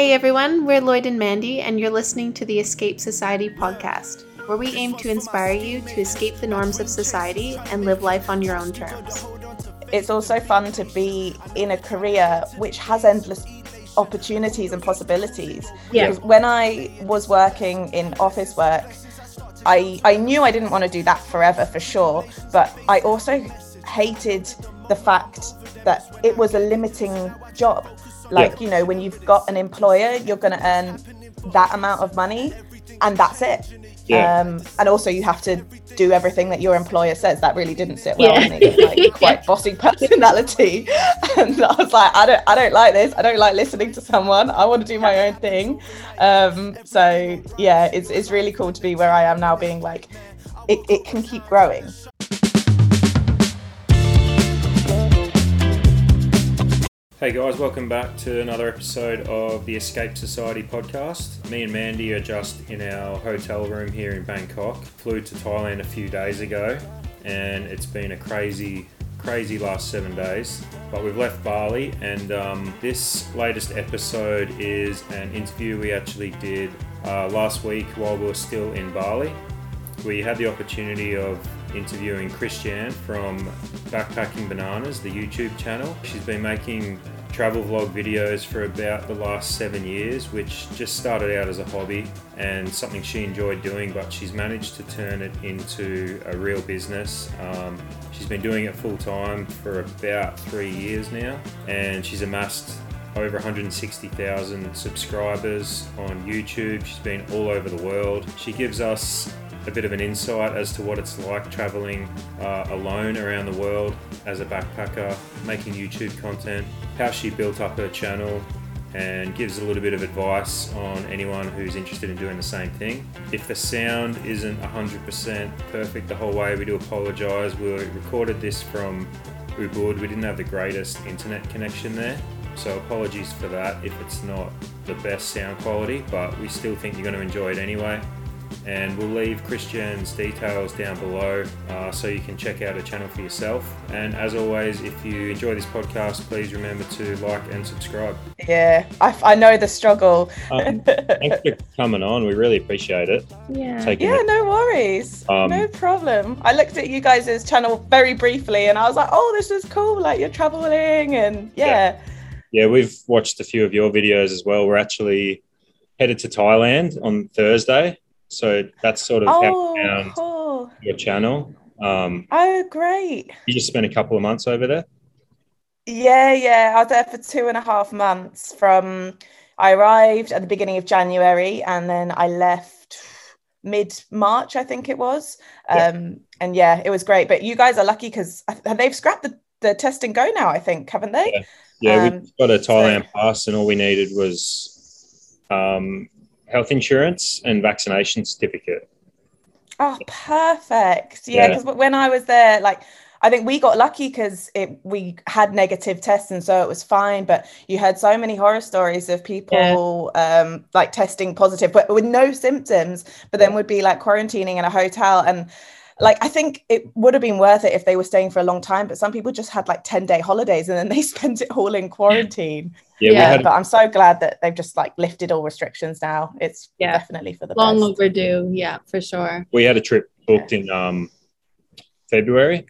Hey everyone, we're Lloyd and Mandy, and you're listening to the Escape Society podcast, where we aim to inspire you to escape the norms of society and live life on your own terms. It's also fun to be in a career which has endless opportunities and possibilities. Yeah. Because when I was working in office work, I I knew I didn't want to do that forever for sure, but I also hated the fact that it was a limiting job. Like, Yeah. you know, when you've got an employer, you're going to earn that amount of money and that's it. Yeah. Um, and also you have to do everything that your employer says. That really didn't sit well Yeah. with me. Like quite bossy personality. And I was like, I don't I don't like this. I don't like listening to someone. I want to do my own thing. Um, so yeah, it's it's really cool to be where I am now being like it, it can keep growing. Hey guys, welcome back to another episode of the Escape Society podcast. Me and Mandy are just in our hotel room here in Bangkok. Flew to Thailand a few days ago, and it's been a crazy, crazy last seven days. But we've left Bali, and um, this latest episode is an interview we actually did uh, last week while we were still in Bali. We had the opportunity of interviewing Christianne from Backpacking Bananas, the YouTube channel. She's been making travel vlog videos for about the last seven years, which just started out as a hobby and something she enjoyed doing, but she's managed to turn it into a real business. Um, she's been doing it full time for about three years now, and she's amassed over 160,000 subscribers on YouTube. She's been all over the world. She gives us a bit of an insight as to what it's like traveling uh, alone around the world as a backpacker, making YouTube content, how she built up her channel, and gives a little bit of advice on anyone who's interested in doing the same thing. If the sound isn't 100% perfect the whole way, we do apologise. We recorded this from Ubud. We didn't have the greatest internet connection there. So apologies for that if it's not the best sound quality, but we still think you're going to enjoy it anyway. And we'll leave Christianne's details down below uh, so you can check out her channel for yourself. And as always, if you enjoy this podcast, please remember to like and subscribe. Yeah, I, I know the struggle. Um, thanks for coming on. We really appreciate it. Yeah. Taking Yeah, it. no worries. Um, no problem. I looked at you guys' channel very briefly and I was like, oh, this is cool. Like you're traveling and yeah. Yeah, we've watched a few of your videos as well. We're actually headed to Thailand on Thursday. So that's sort of Oh, found cool. your channel. Um, Oh, great. you just spent a couple of months over there. Yeah, yeah. I was there for two and a half months from I arrived at the beginning of January and then I left mid March, I think it was. Yeah. Um, and yeah, it was great. But you guys are lucky because they've scrapped the, the test and go now, I think, haven't they? Yeah. Yeah, Um, we got a Thailand pass, and all we needed was um, health insurance and vaccination certificate. Oh, perfect. Yeah, Yeah. because when I was there, like I think we got lucky because it we had negative tests and so it was fine. But you heard so many horror stories of people um like testing positive but with no symptoms, but then would be like quarantining in a hotel and like I think it would have been worth it if they were staying for a long time, but some people just had like 10 day holidays and then they spent it all in quarantine. Yeah, we Yeah, had but I'm so glad that they've just like lifted all restrictions now. It's Yeah. definitely for the Long best. overdue. Yeah, for sure. we had a trip booked in um, February,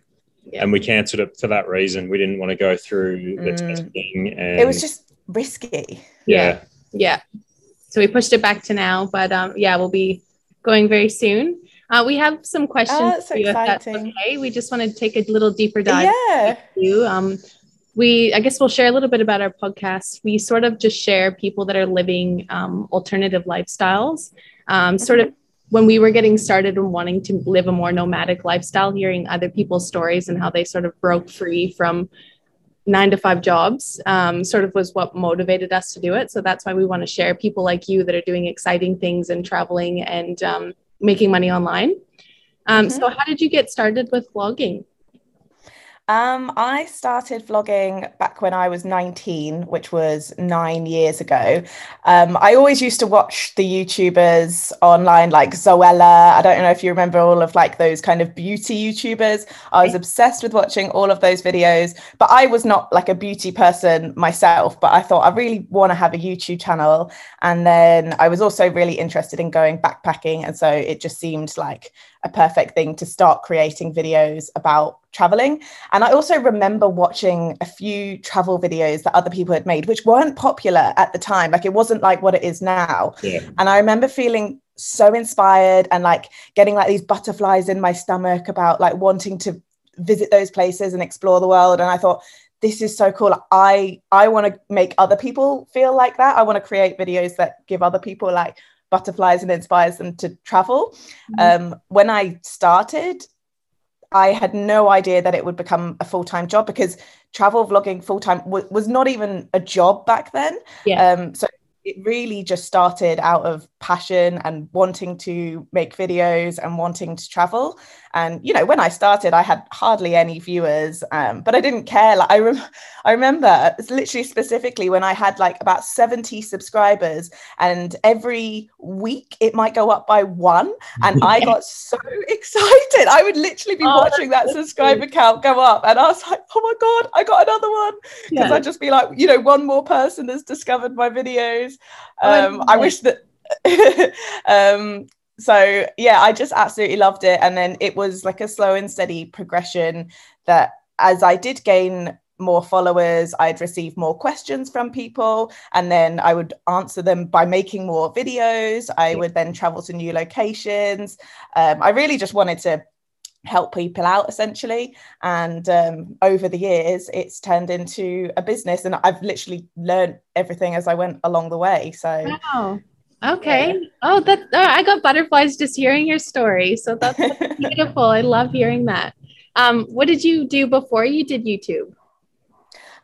Yeah. and we cancelled it for that reason. We didn't want to go through the Mm. testing, and It was just risky. yeah, Yeah. So we pushed it back to now, but um, yeah, we'll be going very soon. Uh, we have some questions Oh, for you, if that's okay. We just want to take a little deeper dive. Yeah. you. Um, we, I guess, we'll share a little bit about our podcast. We sort of just share people that are living um, alternative lifestyles. Um, sort of when we were getting started and wanting to live a more nomadic lifestyle, hearing other people's stories and how they sort of broke free from nine to five jobs, um, sort of was what motivated us to do it. So that's why we want to share people like you that are doing exciting things and traveling and um, making money online. Um, Mhm. So, how did you get started with vlogging? Um, I started vlogging back when I was 19, which was nine years ago. Um, I always used to watch the YouTubers online, like Zoella. I don't know if you remember all of like those kind of beauty YouTubers. I was obsessed with watching all of those videos, but I was not like a beauty person myself. But I thought I really want to have a YouTube channel. And then I was also really interested in going backpacking. And so it just seemed like a perfect thing to start creating videos about traveling. And I also remember watching a few travel videos that other people had made, which weren't popular at the time. Like it wasn't like what it is now. Yeah. And I remember feeling so inspired and like getting like these butterflies in my stomach about like wanting to visit those places and explore the world. And I thought, this is so cool. I I want to make other people feel like that. I want to create videos that give other people like butterflies and inspires them to travel. Mm-hmm. Um, when I started, I had no idea that it would become a full time job because travel vlogging full time w- was not even a job back then. Yeah. Um, so it really just started out of passion and wanting to make videos and wanting to travel. And you know when i started i had hardly any viewers um, but i didn't care. Like i, rem- I remember literally specifically when i had like about 70 subscribers and every week it might go up by one and i got so excited. I would literally be oh, watching that subscriber count go up and i was like oh my god i got another one. Because yeah. i'd just be like you know one more person has discovered my videos um, oh, I, I wish that um, so yeah, I just absolutely loved it. And then it was like a slow and steady progression that as I did gain more followers, I'd receive more questions from people, and then I would answer them by making more videos. I would then travel to new locations. Um, I really just wanted to help people out essentially and um, over the years it's turned into a business and i've literally learned everything as i went along the way so wow Okay. Yeah. Oh, that oh, I got butterflies just hearing your story. So that's, that's beautiful. I love hearing that. Um, what did you do before you did YouTube?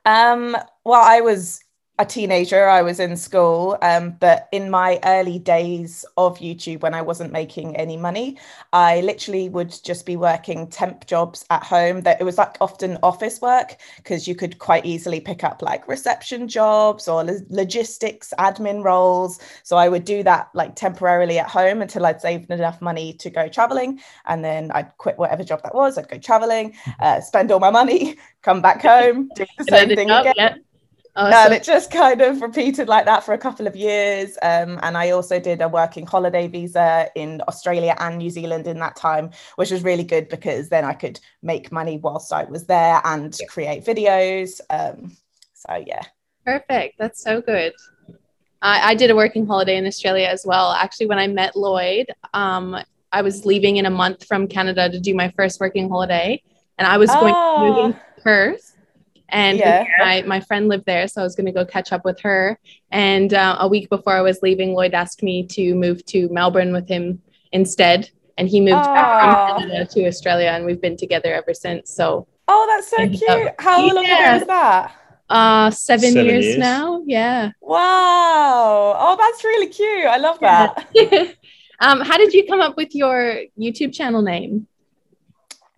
Um, well, I was a teenager. I was in school, um, but in my early days of YouTube, when I wasn't making any money, I literally would just be working temp jobs at home. That it was like often office work because you could quite easily pick up like reception jobs or lo- logistics admin roles. So I would do that like temporarily at home until I'd saved enough money to go traveling, and then I'd quit whatever job that was. I'd go traveling, uh, spend all my money, come back home, do the same thing again. Yeah Awesome. And it just kind of repeated like that for a couple of years. Um, and I also did a working holiday visa in Australia and New Zealand in that time, which was really good because then I could make money whilst I was there and yeah. create videos. Um, so, yeah. Perfect. That's so good. I, I, did a working holiday in Australia as well. Actually, when I met Lloyd, um, I was leaving in a month from Canada to do my first working holiday. And I was oh. going to move to Perth and yeah. my, my friend lived there so i was going to go catch up with her. And uh, a week before i was leaving lloyd asked me to move to melbourne with him instead. And he moved Aww. back from canada to australia and we've been together ever since so. Oh that's so cute. How yeah. long ago was that? Uh seven, seven years, years, now yeah. Wow. Oh that's really cute. I love that. Um how did you come up with your youtube channel name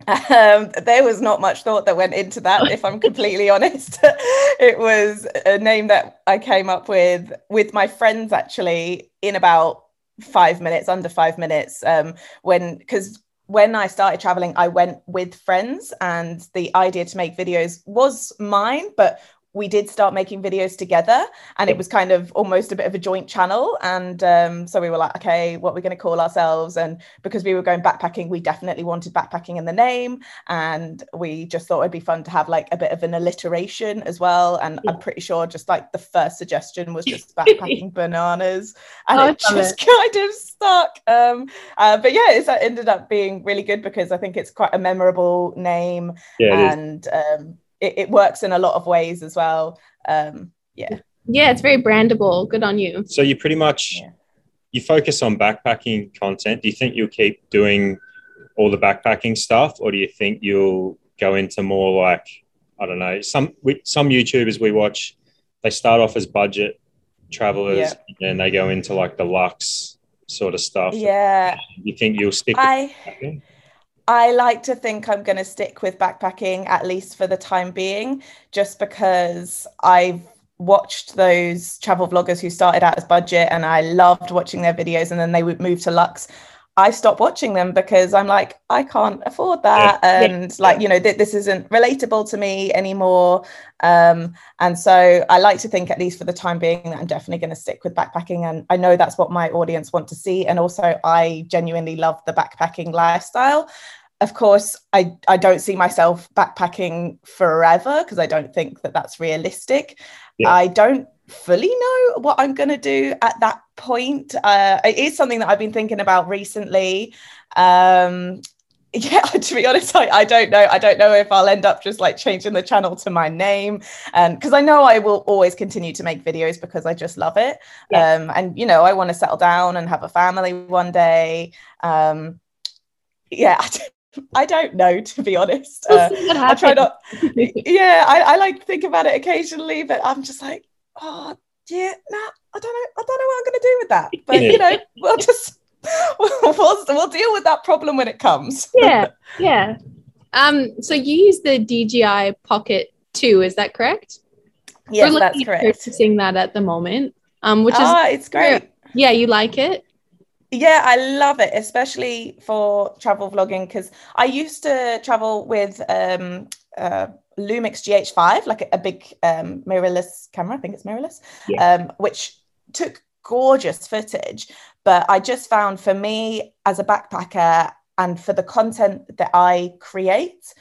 um, there was not much thought that went into that, if I'm completely honest. it was a name that I came up with with my friends actually in about five minutes, under five minutes, um, when because when I started traveling, I went with friends, and the idea to make videos was mine, but we did start making videos together and it was kind of almost a bit of a joint channel. And um, so we were like okay what we're we going to call ourselves? And because we were going backpacking we definitely wanted backpacking in the name. And we just thought it'd be fun to have like a bit of an alliteration as well. And i'm pretty sure just like the first suggestion was just backpacking bananas. And oh, it just it. kind of stuck. Um, uh, but yeah it's it ended up being really good because i think it's quite a memorable name. Yeah, and um, it, it works in a lot of ways as well. Um, yeah. Yeah, it's very brandable. Good on you. So you pretty much yeah. you focus on backpacking content. Do you think you'll keep doing all the backpacking stuff, or do you think you'll go into more like I don't know some we, some YouTubers we watch they start off as budget travelers yeah. and they go into like the luxe sort of stuff. Yeah. You think you'll stick? I I like to think I'm going to stick with backpacking at least for the time being, just because I've watched those travel vloggers who started out as budget and I loved watching their videos and then they would move to Lux. I stopped watching them because I'm like, I can't afford that. Yeah. And yeah. like, you know, th- this isn't relatable to me anymore. Um, and so I like to think, at least for the time being, that I'm definitely going to stick with backpacking. And I know that's what my audience want to see. And also, I genuinely love the backpacking lifestyle. Of course, I, I don't see myself backpacking forever because I don't think that that's realistic. Yeah. I don't fully know what I'm going to do at that point. Uh, it is something that I've been thinking about recently. Um, yeah, to be honest, I, I don't know. I don't know if I'll end up just like changing the channel to my name. And because I know I will always continue to make videos because I just love it. Yeah. Um, and, you know, I want to settle down and have a family one day. Um, yeah, I don't, I don't know, to be honest. Uh, I try not. yeah, I, I like think about it occasionally, but I'm just like, oh yeah, nah, I don't know, I don't know what I'm going to do with that. But you know, we'll just we'll, we'll, we'll deal with that problem when it comes. yeah, yeah. Um, so you use the DJI Pocket Two, is that correct? Yes, that's correct. Purchasing that at the moment, um, which is ah, it's great. Yeah, you like it? Yeah, I love it, especially for travel vlogging because I used to travel with um, uh, Lumix GH5, like a, big um, mirrorless camera. I think it's mirrorless, yeah. um, which took gorgeous footage. But I just found for me as a backpacker and for the content that I create,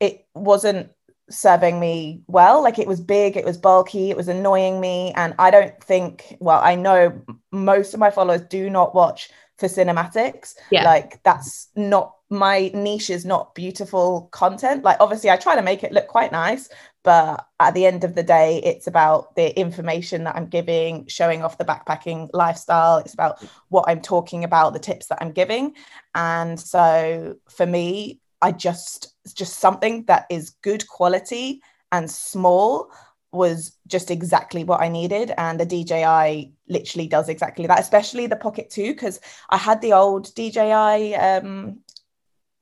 it wasn't serving me well. Like it was big, it was bulky, it was annoying me. And I don't think, well, I know most of my followers do not watch for cinematics. Yeah. Like that's not my niche is not beautiful content. Like obviously I try to make it look quite nice, but at the end of the day, it's about the information that I'm giving, showing off the backpacking lifestyle. It's about what I'm talking about, the tips that I'm giving. And so for me, I just just something that is good quality and small was just exactly what I needed. And the DJI literally does exactly that, especially the Pocket 2, because I had the old DJI um,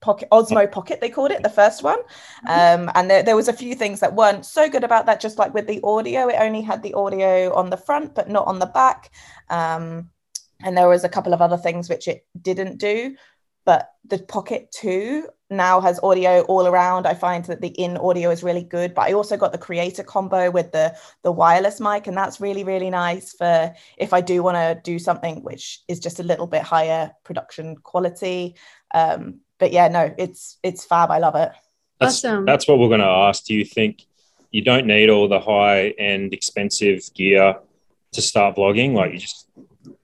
Pocket Osmo Pocket, they called it, the first one. Um, and there, there was a few things that weren't so good about that, just like with the audio, it only had the audio on the front, but not on the back. Um, and there was a couple of other things which it didn't do but the Pocket 2 now has audio all around. I find that the in audio is really good, but I also got the creator combo with the the wireless mic, and that's really really nice for if I do want to do something which is just a little bit higher production quality. Um, but yeah, no, it's it's fab. I love it. That's, awesome. That's what we're going to ask. Do you think you don't need all the high end expensive gear to start vlogging? Like you just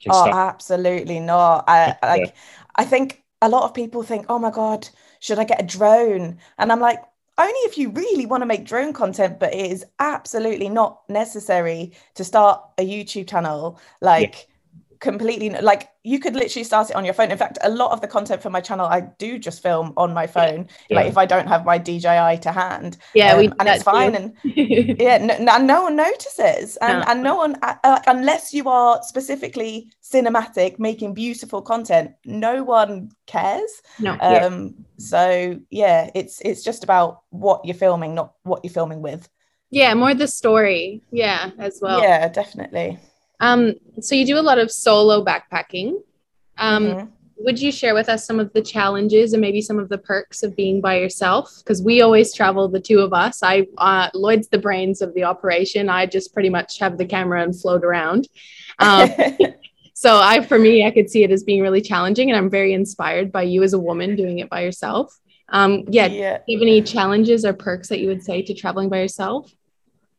oh, start- absolutely not. I like. Yeah. I think a lot of people think, oh my God, should I get a drone? And I'm like, only if you really want to make drone content, but it is absolutely not necessary to start a YouTube channel. Like, yeah completely like you could literally start it on your phone. In fact a lot of the content for my channel i do just film on my phone yeah. like if i don't have my dji to hand. Yeah um, and it's fine and yeah no, no, one notices and, no. and no one uh, uh, unless you are specifically cinematic making beautiful content no one cares. No. Um yeah. so yeah it's it's just about what you're filming not what you're filming with. Yeah more the story. Yeah as well. Yeah definitely um, so you do a lot of solo backpacking. Um, mm-hmm. Would you share with us some of the challenges and maybe some of the perks of being by yourself? Because we always travel, the two of us. I uh, Lloyd's the brains of the operation. I just pretty much have the camera and float around. Um, so I, for me, I could see it as being really challenging, and I'm very inspired by you as a woman doing it by yourself. Um, yeah, yeah. Do you have any challenges or perks that you would say to traveling by yourself?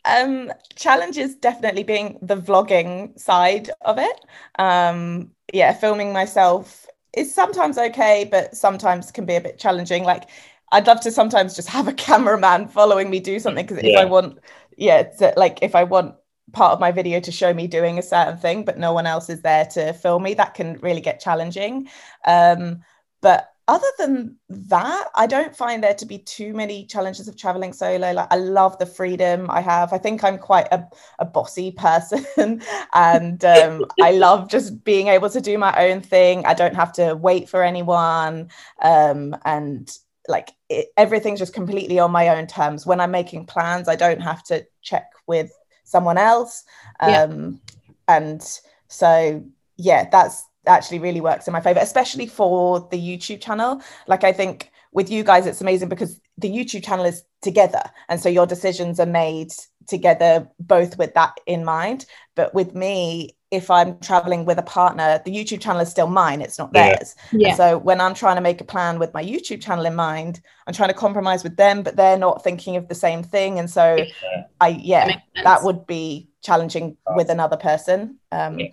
Um challenges definitely being the vlogging side of it. Um yeah filming myself is sometimes okay but sometimes can be a bit challenging. Like i'd love to sometimes just have a cameraman following me do something because yeah. if i want yeah to, like if i want part of my video to show me doing a certain thing but no one else is there to film me that can really get challenging. Um but other than that, I don't find there to be too many challenges of traveling solo. Like I love the freedom I have. I think I'm quite a, a bossy person and um, I love just being able to do my own thing. I don't have to wait for anyone. Um, and like it, everything's just completely on my own terms. When I'm making plans, I don't have to check with someone else. Um, yeah. And so, yeah, that's actually really works in my favor, especially for the YouTube channel. Like I think with you guys, it's amazing because the YouTube channel is together. And so your decisions are made together, both with that in mind. But with me, if I'm traveling with a partner, the YouTube channel is still mine, it's not theirs. Yeah. So when I'm trying to make a plan with my YouTube channel in mind, I'm trying to compromise with them, but they're not thinking of the same thing. And so yeah. I, yeah, that, that would be challenging with another person. Um, yeah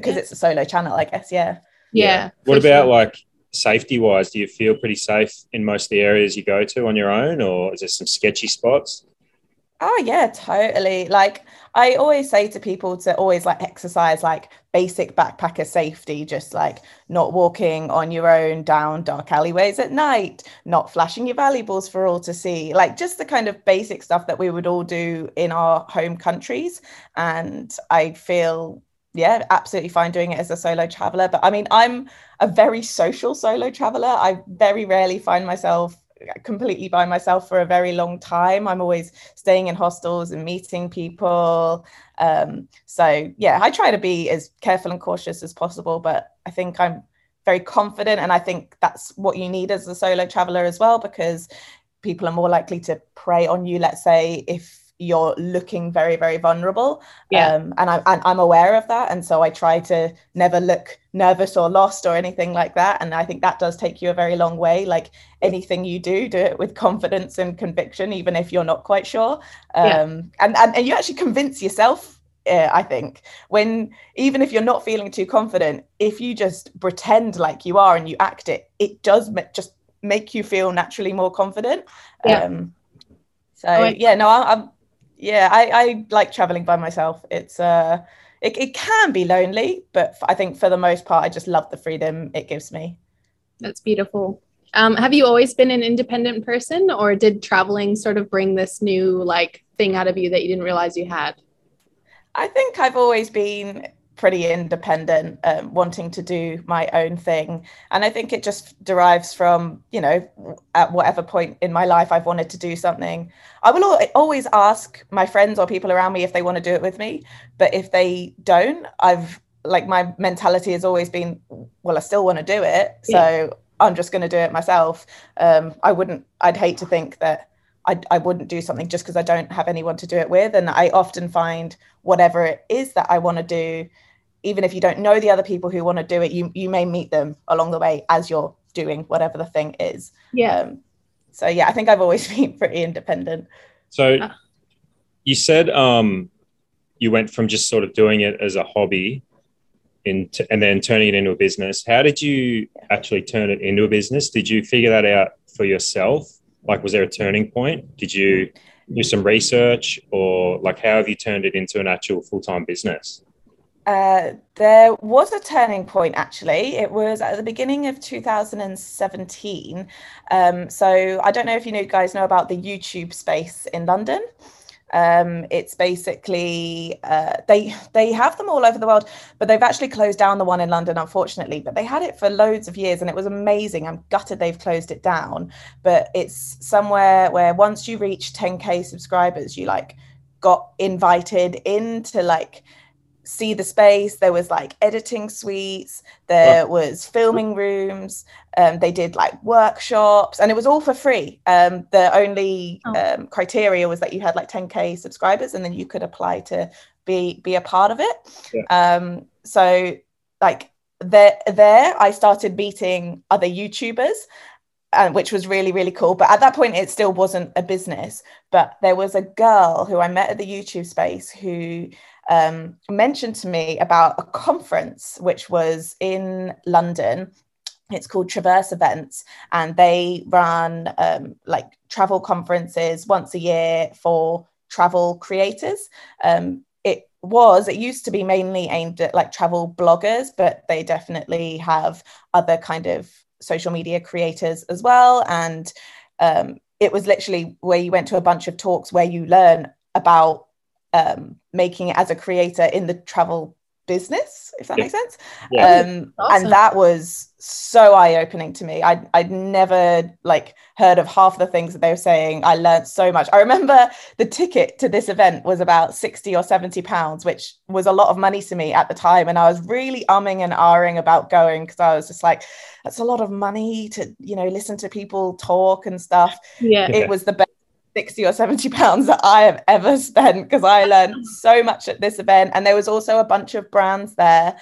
because yeah. it's a solo channel, I guess. Yeah. Yeah. What about sure. like safety wise? Do you feel pretty safe in most of the areas you go to on your own, or is there some sketchy spots? Oh yeah, totally. Like I always say to people to always like exercise like basic backpacker safety, just like not walking on your own down dark alleyways at night, not flashing your valuables for all to see, like just the kind of basic stuff that we would all do in our home countries. And I feel yeah, absolutely fine doing it as a solo traveler. But I mean, I'm a very social solo traveler. I very rarely find myself completely by myself for a very long time. I'm always staying in hostels and meeting people. Um, so yeah, I try to be as careful and cautious as possible, but I think I'm very confident. And I think that's what you need as a solo traveler as well, because people are more likely to prey on you, let's say, if you're looking very very vulnerable yeah. um, and, I, and i'm aware of that and so i try to never look nervous or lost or anything like that and i think that does take you a very long way like anything you do do it with confidence and conviction even if you're not quite sure um, yeah. and, and and you actually convince yourself uh, i think when even if you're not feeling too confident if you just pretend like you are and you act it it does just make you feel naturally more confident yeah. um so oh, yeah no I, i'm yeah, I, I like traveling by myself. It's uh, it, it can be lonely, but I think for the most part, I just love the freedom it gives me. That's beautiful. Um, have you always been an independent person, or did traveling sort of bring this new like thing out of you that you didn't realize you had? I think I've always been pretty independent, um, wanting to do my own thing. And I think it just derives from, you know, at whatever point in my life I've wanted to do something. I will always ask my friends or people around me if they want to do it with me. But if they don't, I've like my mentality has always been, well, I still want to do it. So yeah. I'm just going to do it myself. Um, I wouldn't, I'd hate to think that. I, I wouldn't do something just because I don't have anyone to do it with. And I often find whatever it is that I want to do, even if you don't know the other people who want to do it, you you may meet them along the way as you're doing whatever the thing is. Yeah. Um, so yeah, I think I've always been pretty independent. So uh. you said um, you went from just sort of doing it as a hobby into, and then turning it into a business. How did you actually turn it into a business? Did you figure that out for yourself? Like, was there a turning point? Did you do some research or like how have you turned it into an actual full-time business? Uh, there was a turning point actually. It was at the beginning of 2017. Um, so I don't know if you know, guys know about the YouTube space in London. Um, it's basically uh, they they have them all over the world, but they've actually closed down the one in London, unfortunately. But they had it for loads of years, and it was amazing. I'm gutted they've closed it down, but it's somewhere where once you reach 10k subscribers, you like got invited into like see the space. There was like editing suites, there was filming rooms, um, they did like workshops, and it was all for free. Um, the only oh. um, criteria was that you had like 10k subscribers, and then you could apply to be be a part of it. Yeah. Um, so like there there, I started meeting other YouTubers. Uh, which was really really cool but at that point it still wasn't a business but there was a girl who i met at the youtube space who um, mentioned to me about a conference which was in London. It's called Traverse Events, and they run um, like travel conferences once a year for travel creators. Um, it was, it used to be mainly aimed at like travel bloggers, but they definitely have other kind of social media creators as well. And um, it was literally where you went to a bunch of talks where you learn about um, making it as a creator in the travel business, if that yeah. makes sense. Yeah. Um, awesome. And that was so eye-opening to me. I'd, I'd never like heard of half the things that they were saying. I learned so much. I remember the ticket to this event was about 60 or 70 pounds, which was a lot of money to me at the time. And I was really umming and ahhing about going because I was just like, that's a lot of money to, you know, listen to people talk and stuff. Yeah. It was the best 60 or 70 pounds that I have ever spent because I learned so much at this event. And there was also a bunch of brands there.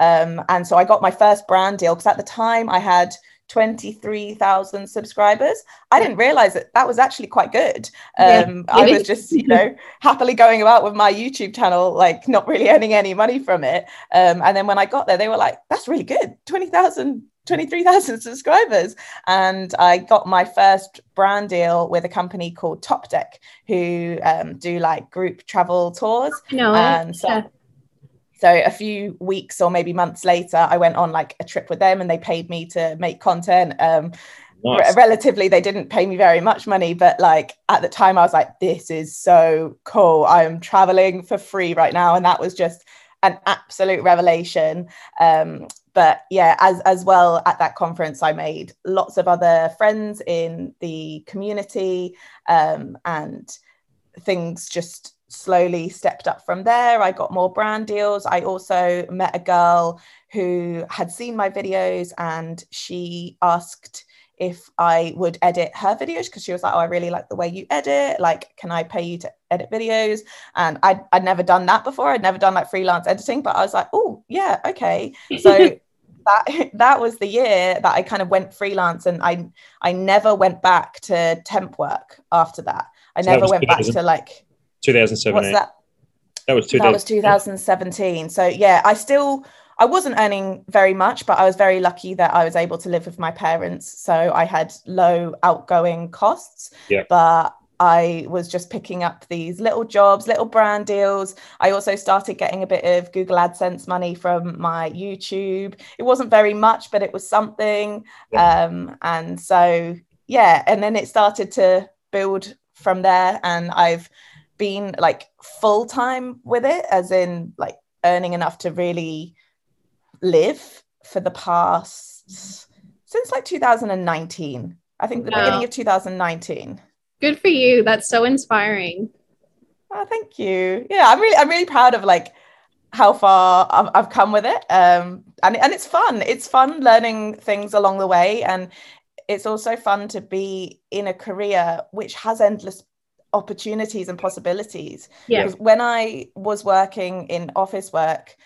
Um, and so I got my first brand deal because at the time I had 23,000 subscribers. I didn't realize that that was actually quite good. Um, yeah. I was just, you know, happily going about with my YouTube channel, like not really earning any money from it. Um, and then when I got there, they were like, that's really good. 20,000 23,000 subscribers. And I got my first brand deal with a company called Topdeck, who um, do like group travel tours. No, and so, yeah. so a few weeks or maybe months later, I went on like a trip with them and they paid me to make content. Um, Nice. relatively they didn't pay me very much money but like at the time i was like this is so cool i am traveling for free right now and that was just an absolute revelation um, but yeah as as well at that conference i made lots of other friends in the community um, and things just slowly stepped up from there. I got more brand deals. I also met a girl who had seen my videos and she asked if I would edit her videos because she was like, Oh, I really like the way you edit. Like, can I pay you to edit videos? And I'd, I'd never done that before. I'd never done like freelance editing, but I was like, Oh, yeah, okay. So that that was the year that I kind of went freelance and I I never went back to temp work after that. I so never that went back to like 2017. What's eh? that? That was, that was 2017. So yeah, I still I wasn't earning very much, but I was very lucky that I was able to live with my parents. So I had low outgoing costs. Yeah. But I was just picking up these little jobs, little brand deals. I also started getting a bit of Google AdSense money from my YouTube. It wasn't very much, but it was something. Yeah. Um, and so, yeah, and then it started to build from there. And I've been like full time with it, as in like earning enough to really live for the past since like 2019. I think the wow. beginning of 2019. Good for you. That's so inspiring. Oh, thank you. Yeah, I'm really, I'm really proud of like how far I've, I've come with it. Um, and and it's fun. It's fun learning things along the way, and it's also fun to be in a career which has endless opportunities and possibilities. Yeah. When I was working in office work,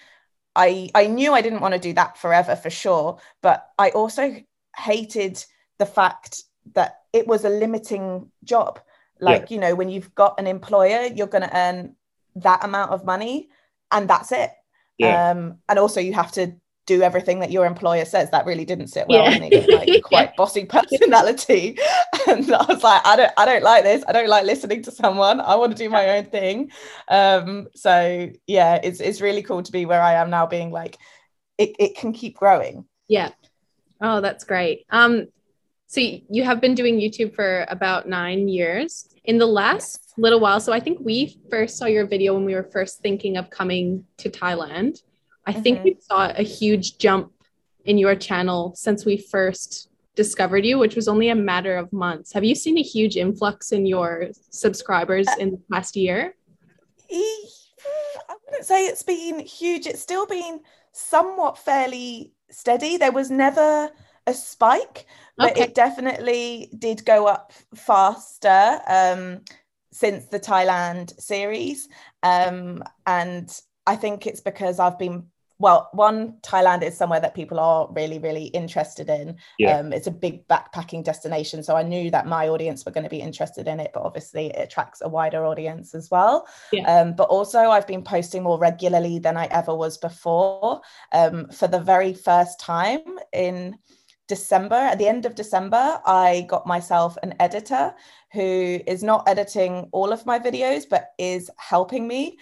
I I knew I didn't want to do that forever for sure, but I also hated the fact that it was a limiting job. Like, yeah. you know, when you've got an employer, you're going to earn that amount of money and that's it. Yeah. Um, and also you have to do everything that your employer says. That really didn't sit well yeah. with me. Like quite bossy personality. And I was like, I don't I don't like this. I don't like listening to someone. I want to do my own thing. Um, so yeah, it's it's really cool to be where I am now, being like, it, it can keep growing. Yeah. Oh, that's great. Um, so you have been doing YouTube for about nine years. In the last yes. little while, so I think we first saw your video when we were first thinking of coming to Thailand. I mm-hmm. think we saw a huge jump in your channel since we first discovered you, which was only a matter of months. Have you seen a huge influx in your subscribers in the past year? I wouldn't say it's been huge. It's still been somewhat fairly steady. There was never a spike, but okay. it definitely did go up faster um, since the Thailand series. Um, and I think it's because I've been well, one, Thailand is somewhere that people are really, really interested in. Yeah. Um, it's a big backpacking destination. So I knew that my audience were going to be interested in it, but obviously it attracts a wider audience as well. Yeah. Um, but also, I've been posting more regularly than I ever was before. Um, for the very first time in December, at the end of December, I got myself an editor who is not editing all of my videos, but is helping me.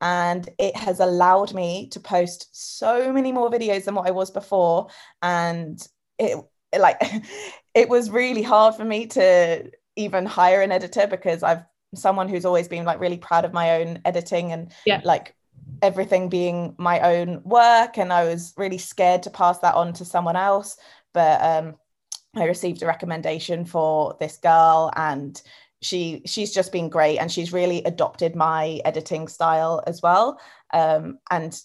And it has allowed me to post so many more videos than what I was before. And it like it was really hard for me to even hire an editor because I've someone who's always been like really proud of my own editing and yeah. like everything being my own work and I was really scared to pass that on to someone else but um I received a recommendation for this girl and she she's just been great and she's really adopted my editing style as well. Um, and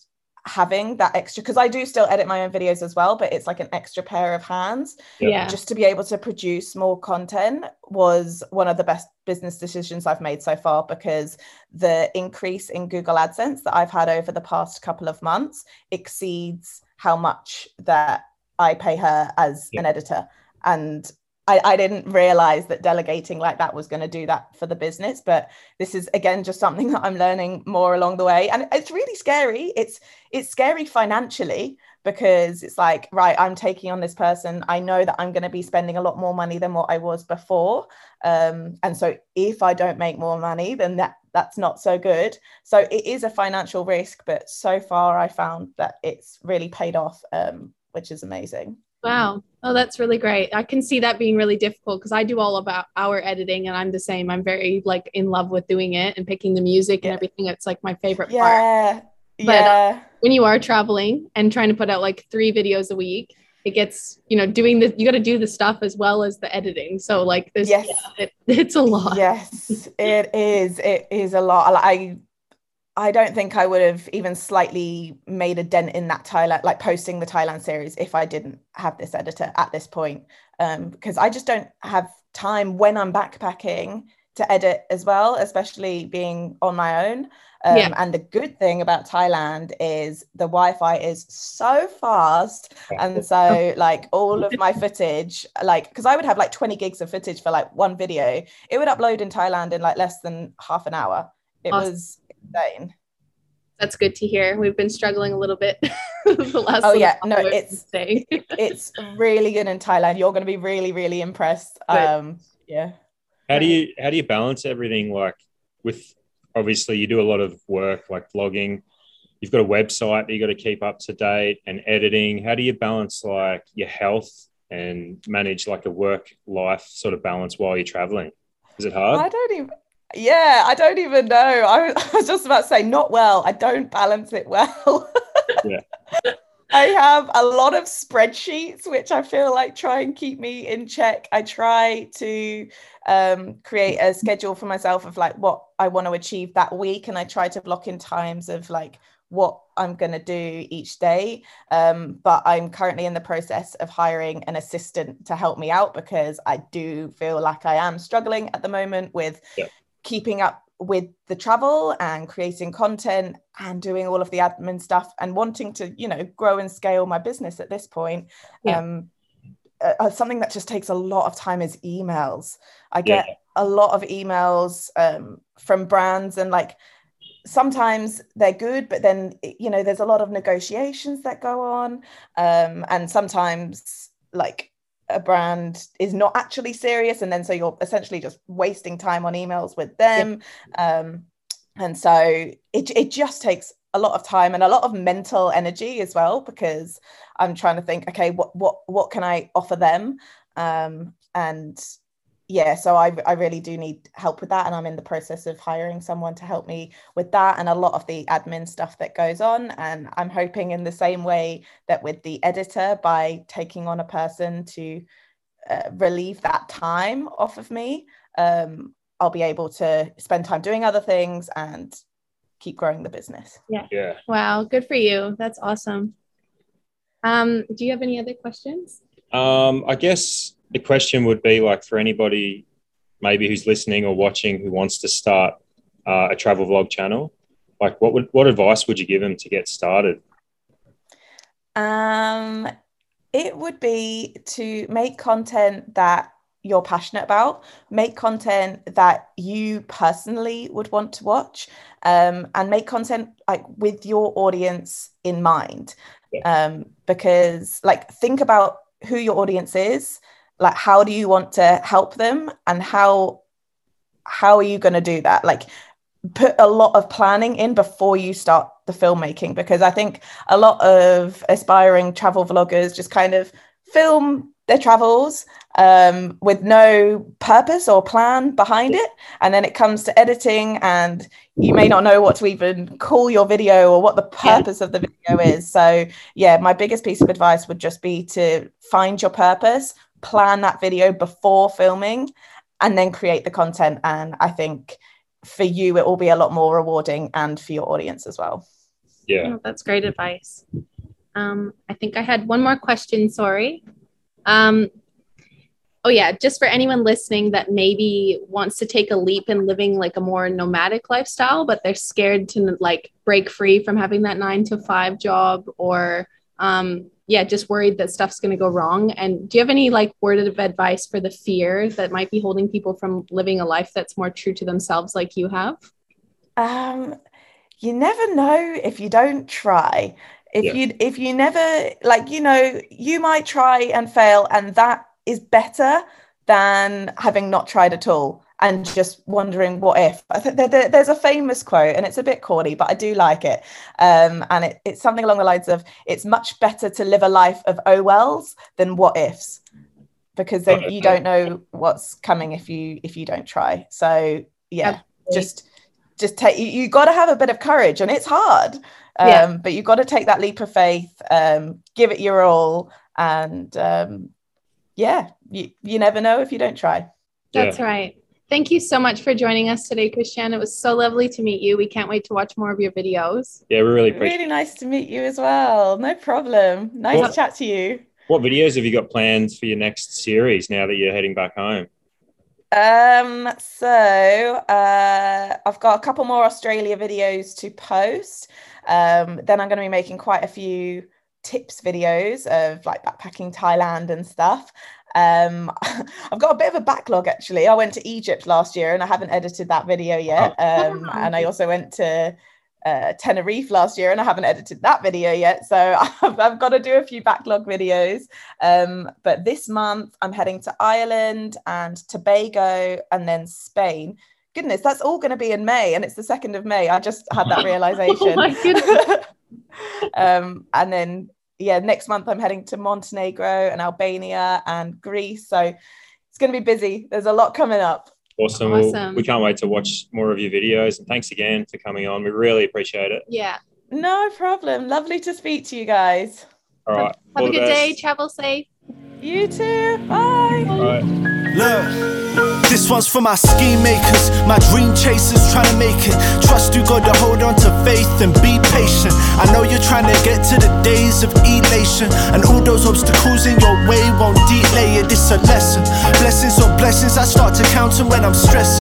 having that extra because I do still edit my own videos as well but it's like an extra pair of hands. Yeah. Just to be able to produce more content was one of the best business decisions I've made so far because the increase in Google AdSense that I've had over the past couple of months exceeds how much that I pay her as yeah. an editor. And I, I didn't realize that delegating like that was going to do that for the business but this is again just something that i'm learning more along the way. And it's really scary. It's it's scary financially because it's like right i'm taking on this person. I know that i'm going to be spending a lot more money than what i was before. Um, and so if i don't make more money then that that's not so good. So it is a financial risk but so far i found that it's really paid off um, which is amazing Wow. Oh, that's really great. I can see that being really difficult because I do all about our editing and I'm the same. I'm very like in love with doing it and picking the music yeah. and everything. It's like my favorite yeah. part. But yeah. Uh, when you are traveling and trying to put out like three videos a week, it gets, you know, doing the, you got to do the stuff as well as the editing. So like this, yes. Yeah, it, it's a lot. Yes, it is. It is a lot. I, I don't think I would have even slightly made a dent in that Thailand, like posting the Thailand series, if I didn't have this editor at this point. Um, because I just don't have time when I'm backpacking to edit as well, especially being on my own. Um, yeah. And the good thing about Thailand is the Wi Fi is so fast. And so, like, all of my footage, like, because I would have like 20 gigs of footage for like one video, it would upload in Thailand in like less than half an hour. It awesome. was insane. That's good to hear. We've been struggling a little bit the last. Oh yeah, no, it's it's really good in Thailand. You're going to be really really impressed. Um, yeah. How do you how do you balance everything like with obviously you do a lot of work like vlogging you've got a website that you got to keep up to date and editing how do you balance like your health and manage like a work life sort of balance while you're traveling is it hard i don't even yeah, I don't even know. I was, I was just about to say, not well. I don't balance it well. yeah. I have a lot of spreadsheets, which I feel like try and keep me in check. I try to um, create a schedule for myself of like what I want to achieve that week. And I try to block in times of like what I'm going to do each day. Um, but I'm currently in the process of hiring an assistant to help me out because I do feel like I am struggling at the moment with yeah keeping up with the travel and creating content and doing all of the admin stuff and wanting to you know grow and scale my business at this point yeah. um, uh, uh something that just takes a lot of time is emails i get yeah. a lot of emails um, from brands and like sometimes they're good but then you know there's a lot of negotiations that go on um, and sometimes like a brand is not actually serious and then so you're essentially just wasting time on emails with them yeah. um, and so it, it just takes a lot of time and a lot of mental energy as well because i'm trying to think okay what what what can i offer them um, and yeah, so I, I really do need help with that. And I'm in the process of hiring someone to help me with that and a lot of the admin stuff that goes on. And I'm hoping, in the same way that with the editor, by taking on a person to uh, relieve that time off of me, um, I'll be able to spend time doing other things and keep growing the business. Yeah. Yeah. Wow. Good for you. That's awesome. Um, do you have any other questions? Um, I guess the question would be like for anybody maybe who's listening or watching who wants to start uh, a travel vlog channel like what would what advice would you give them to get started um it would be to make content that you're passionate about make content that you personally would want to watch um, and make content like with your audience in mind yeah. um, because like think about who your audience is like how do you want to help them and how how are you going to do that like put a lot of planning in before you start the filmmaking because i think a lot of aspiring travel vloggers just kind of film their travels um, with no purpose or plan behind it. And then it comes to editing, and you may not know what to even call your video or what the purpose of the video is. So, yeah, my biggest piece of advice would just be to find your purpose, plan that video before filming, and then create the content. And I think for you, it will be a lot more rewarding and for your audience as well. Yeah. Oh, that's great advice. Um, I think I had one more question. Sorry. Um, oh yeah, just for anyone listening that maybe wants to take a leap in living like a more nomadic lifestyle, but they're scared to like break free from having that nine to five job or um, yeah, just worried that stuff's going to go wrong. And do you have any like word of advice for the fear that might be holding people from living a life that's more true to themselves, like you have? Um, you never know if you don't try if yeah. you if you never like you know you might try and fail and that is better than having not tried at all and just wondering what if I think there, there, there's a famous quote and it's a bit corny but I do like it um, and it, it's something along the lines of it's much better to live a life of oh wells than what ifs because then you don't know what's coming if you if you don't try so yeah Absolutely. just just take you, you got to have a bit of courage and it's hard um, yeah. but you've got to take that leap of faith um, give it your all and um, yeah you, you never know if you don't try that's yeah. right thank you so much for joining us today Christianne. It was so lovely to meet you. We can't wait to watch more of your videos. Yeah we're really appreciate really nice to meet you as well. No problem. Nice what, to chat to you. what videos have you got planned for your next series now that you're heading back home? Um, so uh, I've got a couple more Australia videos to post. Um, then I'm going to be making quite a few tips videos of like backpacking Thailand and stuff. Um, I've got a bit of a backlog actually. I went to Egypt last year and I haven't edited that video yet. Oh. Um, and I also went to uh, Tenerife last year and I haven't edited that video yet. So I've, I've got to do a few backlog videos. Um, but this month I'm heading to Ireland and Tobago and then Spain. Goodness, that's all going to be in May and it's the 2nd of May. I just had that realization. oh my goodness. um, and then, yeah, next month I'm heading to Montenegro and Albania and Greece. So it's going to be busy. There's a lot coming up. Awesome. awesome. We'll, we can't wait to watch more of your videos. And thanks again for coming on. We really appreciate it. Yeah. No problem. Lovely to speak to you guys. All right. Have All a good best. day. Travel safe. You too. Bye. Bye. Look, this one's for my scheme makers, my dream chasers trying to make it. Trust you, got to hold on to faith and be patient. I know you're trying to get to the days of elation, and all those obstacles in your way won't delay it. It's a lesson. Blessings on blessings, I start to count them when I'm stressed.